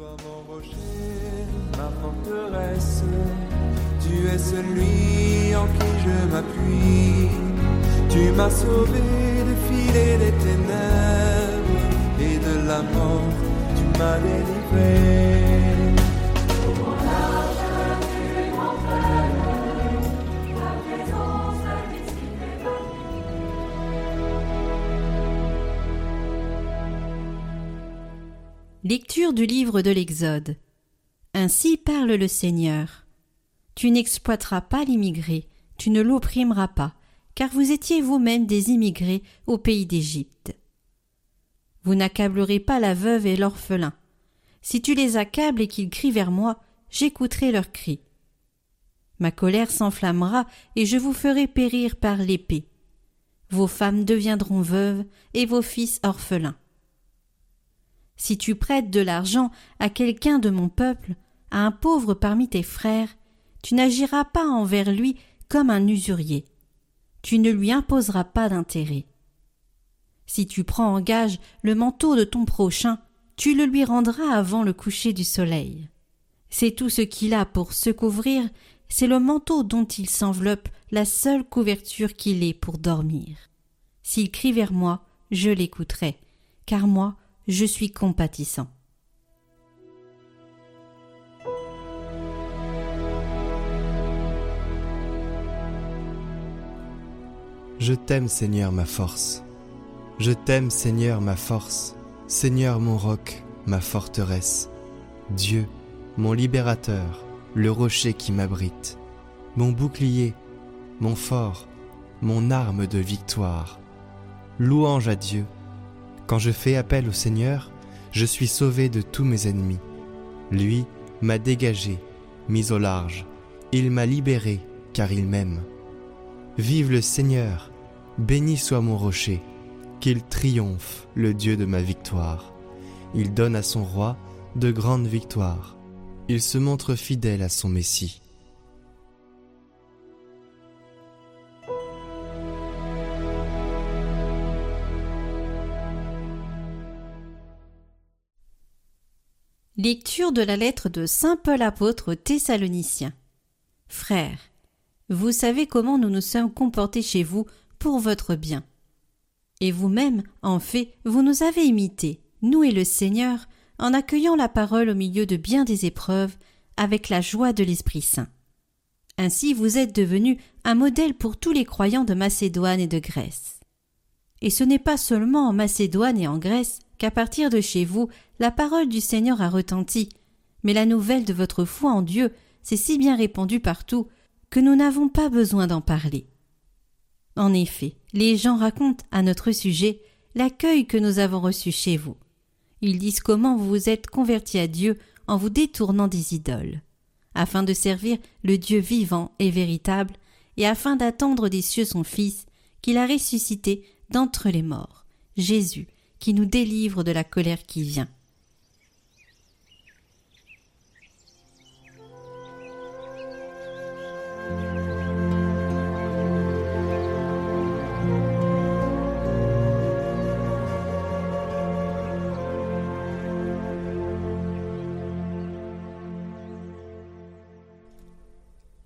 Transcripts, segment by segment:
Mon rocher, ma forteresse, tu es celui en qui je m'appuie. Tu m'as sauvé de filer des ténèbres et de la mort, tu m'as délivré. Lecture du livre de l'Exode. Ainsi parle le Seigneur. Tu n'exploiteras pas l'immigré, tu ne l'opprimeras pas, car vous étiez vous-même des immigrés au pays d'Égypte. Vous n'accablerez pas la veuve et l'orphelin. Si tu les accables et qu'ils crient vers moi, j'écouterai leurs cris. Ma colère s'enflammera et je vous ferai périr par l'épée. Vos femmes deviendront veuves et vos fils orphelins. Si tu prêtes de l'argent à quelqu'un de mon peuple, à un pauvre parmi tes frères, tu n'agiras pas envers lui comme un usurier. Tu ne lui imposeras pas d'intérêt. Si tu prends en gage le manteau de ton prochain, tu le lui rendras avant le coucher du soleil. C'est tout ce qu'il a pour se couvrir, c'est le manteau dont il s'enveloppe, la seule couverture qu'il ait pour dormir. S'il crie vers moi, je l'écouterai, car moi, je suis compatissant. Je t'aime Seigneur ma force. Je t'aime Seigneur ma force, Seigneur mon roc, ma forteresse, Dieu, mon libérateur, le rocher qui m'abrite, mon bouclier, mon fort, mon arme de victoire. Louange à Dieu, quand je fais appel au Seigneur, je suis sauvé de tous mes ennemis. Lui m'a dégagé, mis au large. Il m'a libéré, car il m'aime. Vive le Seigneur, béni soit mon rocher, qu'il triomphe, le Dieu de ma victoire. Il donne à son roi de grandes victoires. Il se montre fidèle à son Messie. Lecture de la lettre de Saint Paul apôtre aux Thessaloniciens. Frères, vous savez comment nous nous sommes comportés chez vous pour votre bien. Et vous-même, en fait, vous nous avez imités, nous et le Seigneur, en accueillant la parole au milieu de bien des épreuves, avec la joie de l'Esprit Saint. Ainsi vous êtes devenus un modèle pour tous les croyants de Macédoine et de Grèce. Et ce n'est pas seulement en Macédoine et en Grèce qu'à partir de chez vous la parole du Seigneur a retenti, mais la nouvelle de votre foi en Dieu s'est si bien répandue partout que nous n'avons pas besoin d'en parler. En effet, les gens racontent à notre sujet l'accueil que nous avons reçu chez vous. Ils disent comment vous vous êtes convertis à Dieu en vous détournant des idoles, afin de servir le Dieu vivant et véritable, et afin d'attendre des cieux son Fils, qu'il a ressuscité d'entre les morts, Jésus, qui nous délivre de la colère qui vient.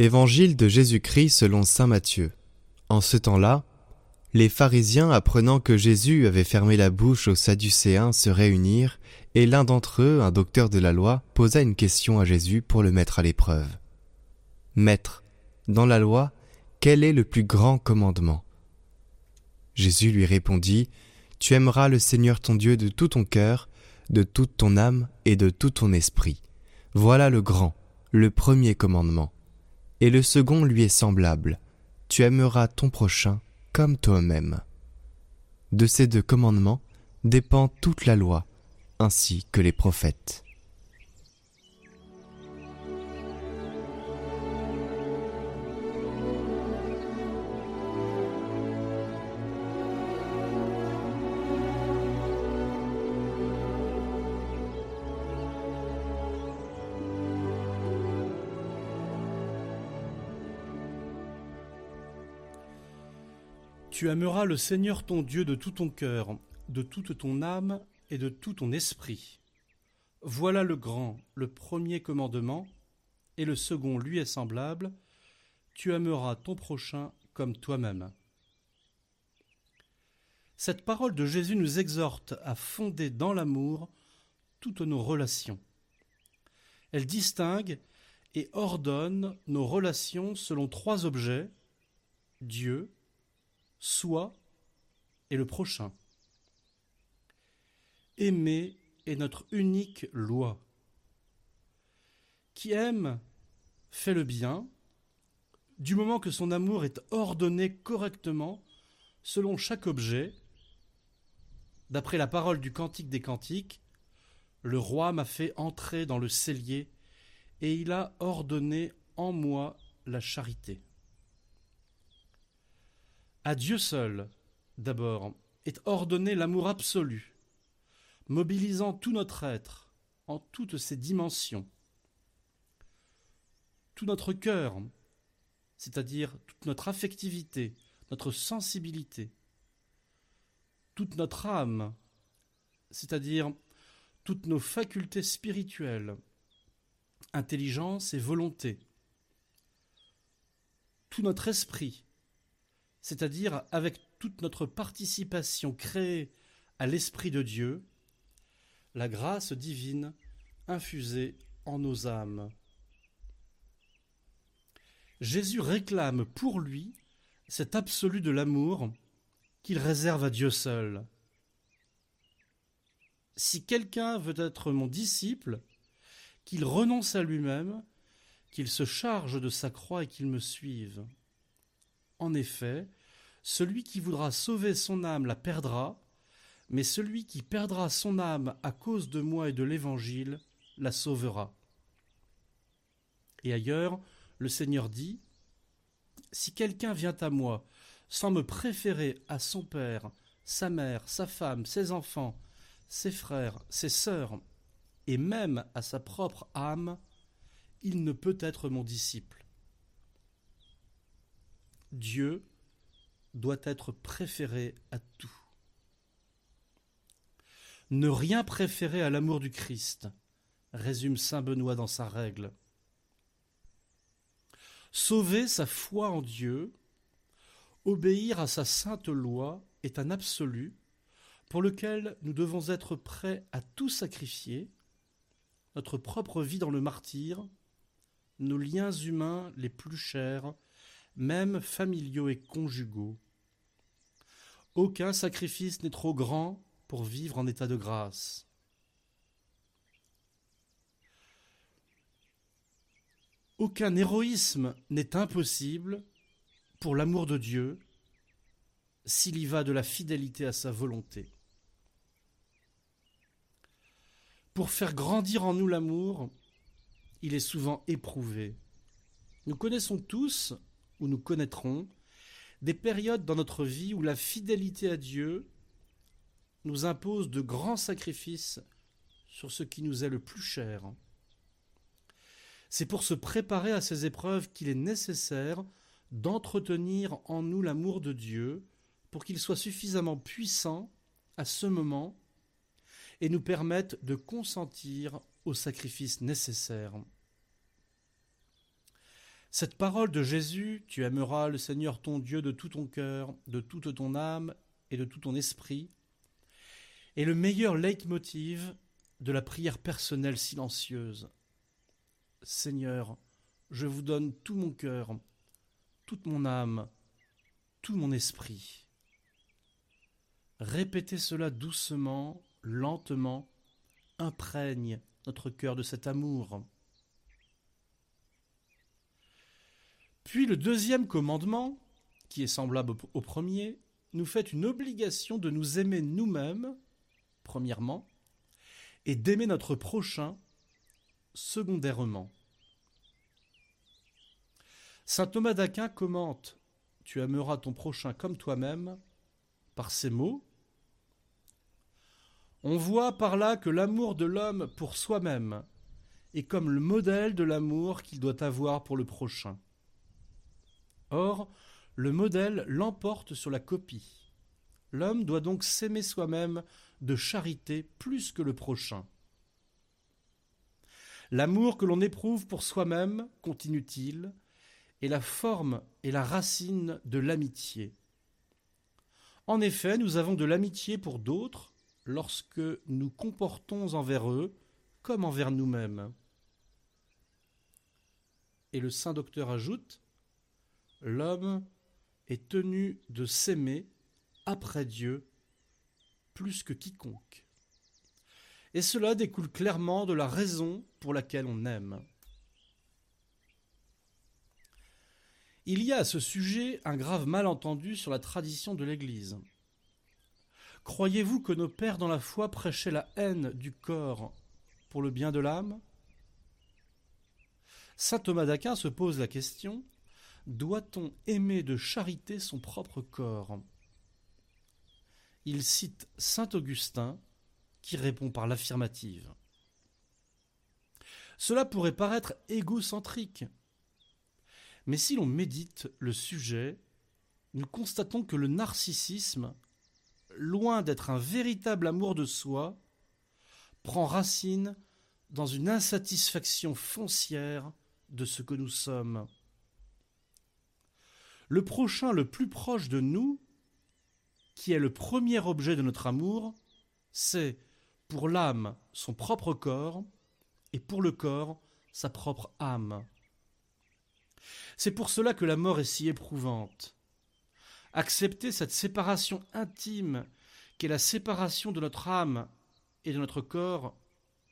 Évangile de Jésus-Christ selon Saint Matthieu. En ce temps-là, les pharisiens, apprenant que Jésus avait fermé la bouche aux Sadducéens, se réunirent, et l'un d'entre eux, un docteur de la loi, posa une question à Jésus pour le mettre à l'épreuve. Maître, dans la loi, quel est le plus grand commandement? Jésus lui répondit, Tu aimeras le Seigneur ton Dieu de tout ton cœur, de toute ton âme et de tout ton esprit. Voilà le grand, le premier commandement. Et le second lui est semblable. Tu aimeras ton prochain comme toi-même. De ces deux commandements dépend toute la loi, ainsi que les prophètes. Tu aimeras le Seigneur ton Dieu de tout ton cœur, de toute ton âme et de tout ton esprit. Voilà le grand, le premier commandement, et le second lui est semblable, tu aimeras ton prochain comme toi-même. Cette parole de Jésus nous exhorte à fonder dans l'amour toutes nos relations. Elle distingue et ordonne nos relations selon trois objets Dieu, soi et le prochain. Aimer est notre unique loi. Qui aime fait le bien, du moment que son amour est ordonné correctement selon chaque objet. D'après la parole du Cantique des Cantiques, le roi m'a fait entrer dans le cellier et il a ordonné en moi la charité. À Dieu seul, d'abord, est ordonné l'amour absolu, mobilisant tout notre être en toutes ses dimensions. Tout notre cœur, c'est-à-dire toute notre affectivité, notre sensibilité, toute notre âme, c'est-à-dire toutes nos facultés spirituelles, intelligence et volonté, tout notre esprit, c'est-à-dire avec toute notre participation créée à l'Esprit de Dieu, la grâce divine infusée en nos âmes. Jésus réclame pour lui cet absolu de l'amour qu'il réserve à Dieu seul. Si quelqu'un veut être mon disciple, qu'il renonce à lui-même, qu'il se charge de sa croix et qu'il me suive. En effet, celui qui voudra sauver son âme la perdra, mais celui qui perdra son âme à cause de moi et de l'Évangile la sauvera. Et ailleurs, le Seigneur dit, Si quelqu'un vient à moi sans me préférer à son père, sa mère, sa femme, ses enfants, ses frères, ses sœurs, et même à sa propre âme, il ne peut être mon disciple. Dieu doit être préféré à tout. Ne rien préférer à l'amour du Christ, résume saint Benoît dans sa règle. Sauver sa foi en Dieu, obéir à sa sainte loi est un absolu pour lequel nous devons être prêts à tout sacrifier, notre propre vie dans le martyr, nos liens humains les plus chers, même familiaux et conjugaux. Aucun sacrifice n'est trop grand pour vivre en état de grâce. Aucun héroïsme n'est impossible pour l'amour de Dieu s'il y va de la fidélité à sa volonté. Pour faire grandir en nous l'amour, il est souvent éprouvé. Nous connaissons tous, ou nous connaîtrons, des périodes dans notre vie où la fidélité à Dieu nous impose de grands sacrifices sur ce qui nous est le plus cher. C'est pour se préparer à ces épreuves qu'il est nécessaire d'entretenir en nous l'amour de Dieu pour qu'il soit suffisamment puissant à ce moment et nous permette de consentir aux sacrifices nécessaires. Cette parole de Jésus, tu aimeras le Seigneur ton Dieu de tout ton cœur, de toute ton âme et de tout ton esprit, est le meilleur leitmotiv de la prière personnelle silencieuse. Seigneur, je vous donne tout mon cœur, toute mon âme, tout mon esprit. Répétez cela doucement, lentement, imprègne notre cœur de cet amour. Puis le deuxième commandement, qui est semblable au premier, nous fait une obligation de nous aimer nous-mêmes, premièrement, et d'aimer notre prochain, secondairement. Saint Thomas d'Aquin commente Tu aimeras ton prochain comme toi-même par ces mots. On voit par là que l'amour de l'homme pour soi-même est comme le modèle de l'amour qu'il doit avoir pour le prochain. Or, le modèle l'emporte sur la copie. L'homme doit donc s'aimer soi-même de charité plus que le prochain. L'amour que l'on éprouve pour soi-même, continue-t-il, est la forme et la racine de l'amitié. En effet, nous avons de l'amitié pour d'autres lorsque nous comportons envers eux comme envers nous-mêmes. Et le saint docteur ajoute L'homme est tenu de s'aimer après Dieu plus que quiconque. Et cela découle clairement de la raison pour laquelle on aime. Il y a à ce sujet un grave malentendu sur la tradition de l'Église. Croyez-vous que nos pères dans la foi prêchaient la haine du corps pour le bien de l'âme? Saint Thomas d'Aquin se pose la question doit-on aimer de charité son propre corps Il cite Saint Augustin qui répond par l'affirmative. Cela pourrait paraître égocentrique, mais si l'on médite le sujet, nous constatons que le narcissisme, loin d'être un véritable amour de soi, prend racine dans une insatisfaction foncière de ce que nous sommes. Le prochain le plus proche de nous, qui est le premier objet de notre amour, c'est pour l'âme son propre corps et pour le corps sa propre âme. C'est pour cela que la mort est si éprouvante. Accepter cette séparation intime qu'est la séparation de notre âme et de notre corps,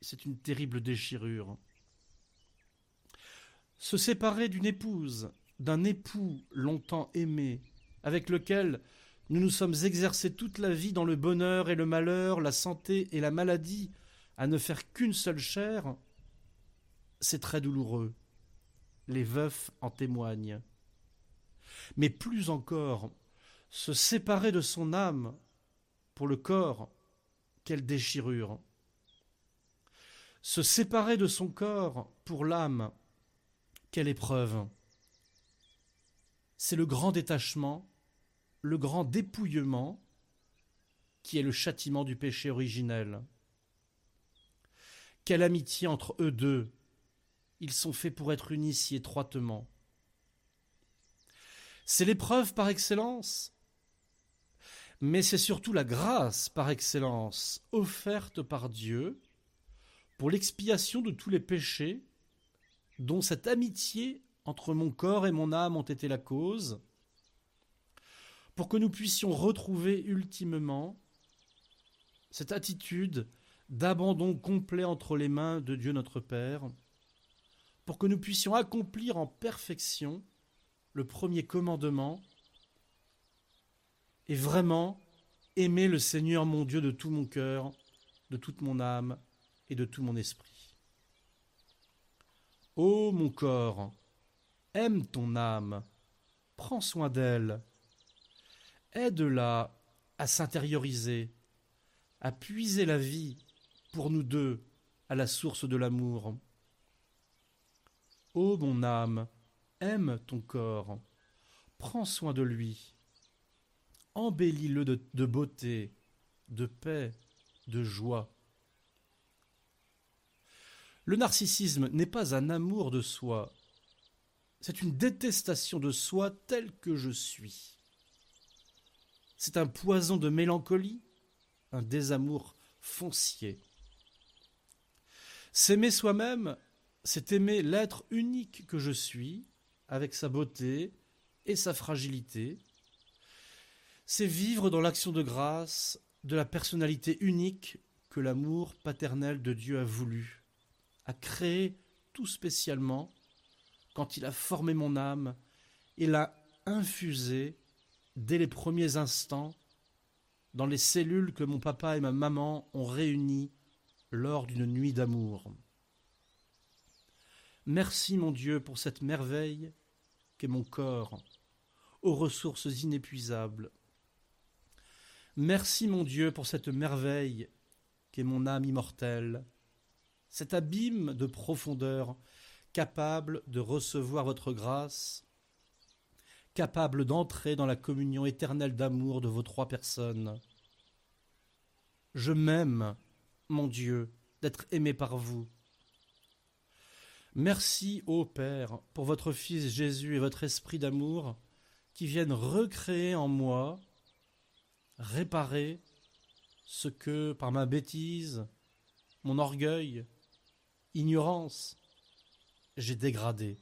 c'est une terrible déchirure. Se séparer d'une épouse, d'un époux longtemps aimé, avec lequel nous nous sommes exercés toute la vie dans le bonheur et le malheur, la santé et la maladie, à ne faire qu'une seule chair, c'est très douloureux. Les veufs en témoignent. Mais plus encore, se séparer de son âme pour le corps, quelle déchirure. Se séparer de son corps pour l'âme, quelle épreuve. C'est le grand détachement le grand dépouillement qui est le châtiment du péché originel. Quelle amitié entre eux deux. Ils sont faits pour être unis si étroitement. C'est l'épreuve par excellence, mais c'est surtout la grâce par excellence offerte par Dieu pour l'expiation de tous les péchés dont cette amitié entre mon corps et mon âme ont été la cause, pour que nous puissions retrouver ultimement cette attitude d'abandon complet entre les mains de Dieu notre Père, pour que nous puissions accomplir en perfection le premier commandement et vraiment aimer le Seigneur mon Dieu de tout mon cœur, de toute mon âme et de tout mon esprit. Ô mon corps, aime ton âme, prends soin d'elle, aide-la à s'intérioriser, à puiser la vie pour nous deux à la source de l'amour. Ô mon âme, aime ton corps, prends soin de lui, embellis-le de, de, beauté, de paix, de joie. Le narcissisme n'est pas un amour de soi, c'est une détestation de soi tel que je suis. C'est un poison de mélancolie, un désamour foncier. S'aimer soi-même, c'est aimer l'être unique que je suis, avec sa beauté et sa fragilité. C'est vivre dans l'action de grâce de la personnalité unique que l'amour paternel de Dieu a voulu, a créé tout spécialement quand il a formé mon âme et l'a infusée dès les premiers instants, dans les cellules que mon papa et ma maman ont réunies lors d'une nuit d'amour. Merci mon Dieu pour cette merveille qu'est mon corps, aux ressources inépuisables. Merci mon Dieu pour cette merveille qu'est mon âme immortelle, cet abîme de profondeur capable de recevoir votre grâce capable d'entrer dans la communion éternelle d'amour de vos trois personnes. Je m'aime, mon Dieu, d'être aimé par vous. Merci, ô Père, pour votre Fils Jésus et votre Esprit d'amour qui viennent recréer en moi, réparer ce que, par ma bêtise, mon orgueil, ignorance, j'ai dégradé.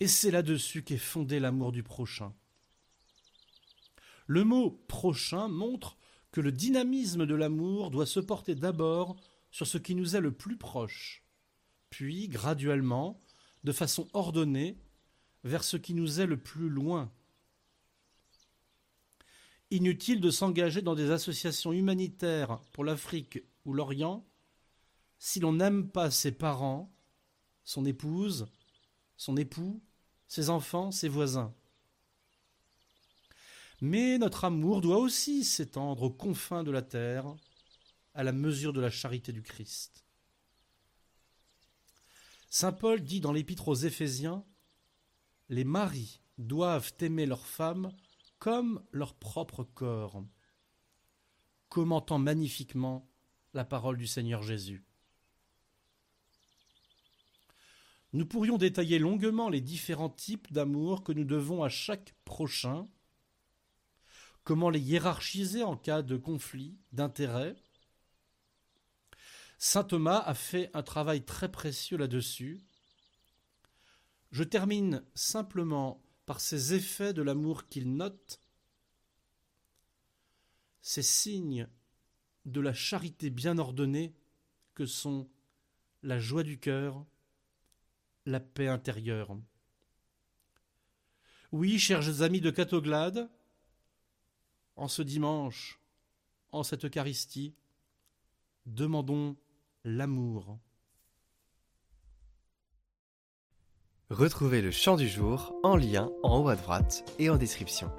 Et c'est là-dessus qu'est fondé l'amour du prochain. Le mot prochain montre que le dynamisme de l'amour doit se porter d'abord sur ce qui nous est le plus proche, puis graduellement, de façon ordonnée, vers ce qui nous est le plus loin. Inutile de s'engager dans des associations humanitaires pour l'Afrique ou l'Orient si l'on n'aime pas ses parents, son épouse, son époux, ses enfants, ses voisins. Mais notre amour doit aussi s'étendre aux confins de la terre, à la mesure de la charité du Christ. Saint Paul dit dans l'épître aux Éphésiens Les maris doivent aimer leurs femmes comme leur propre corps, commentant magnifiquement la parole du Seigneur Jésus. Nous pourrions détailler longuement les différents types d'amour que nous devons à chaque prochain, comment les hiérarchiser en cas de conflit d'intérêts, Saint Thomas a fait un travail très précieux là-dessus. Je termine simplement par ces effets de l'amour qu'il note, ces signes de la charité bien ordonnée que sont la joie du cœur, la paix intérieure. Oui, chers amis de Catoglade, en ce dimanche, en cette Eucharistie, demandons l'amour. Retrouvez le chant du jour en lien en haut à droite et en description.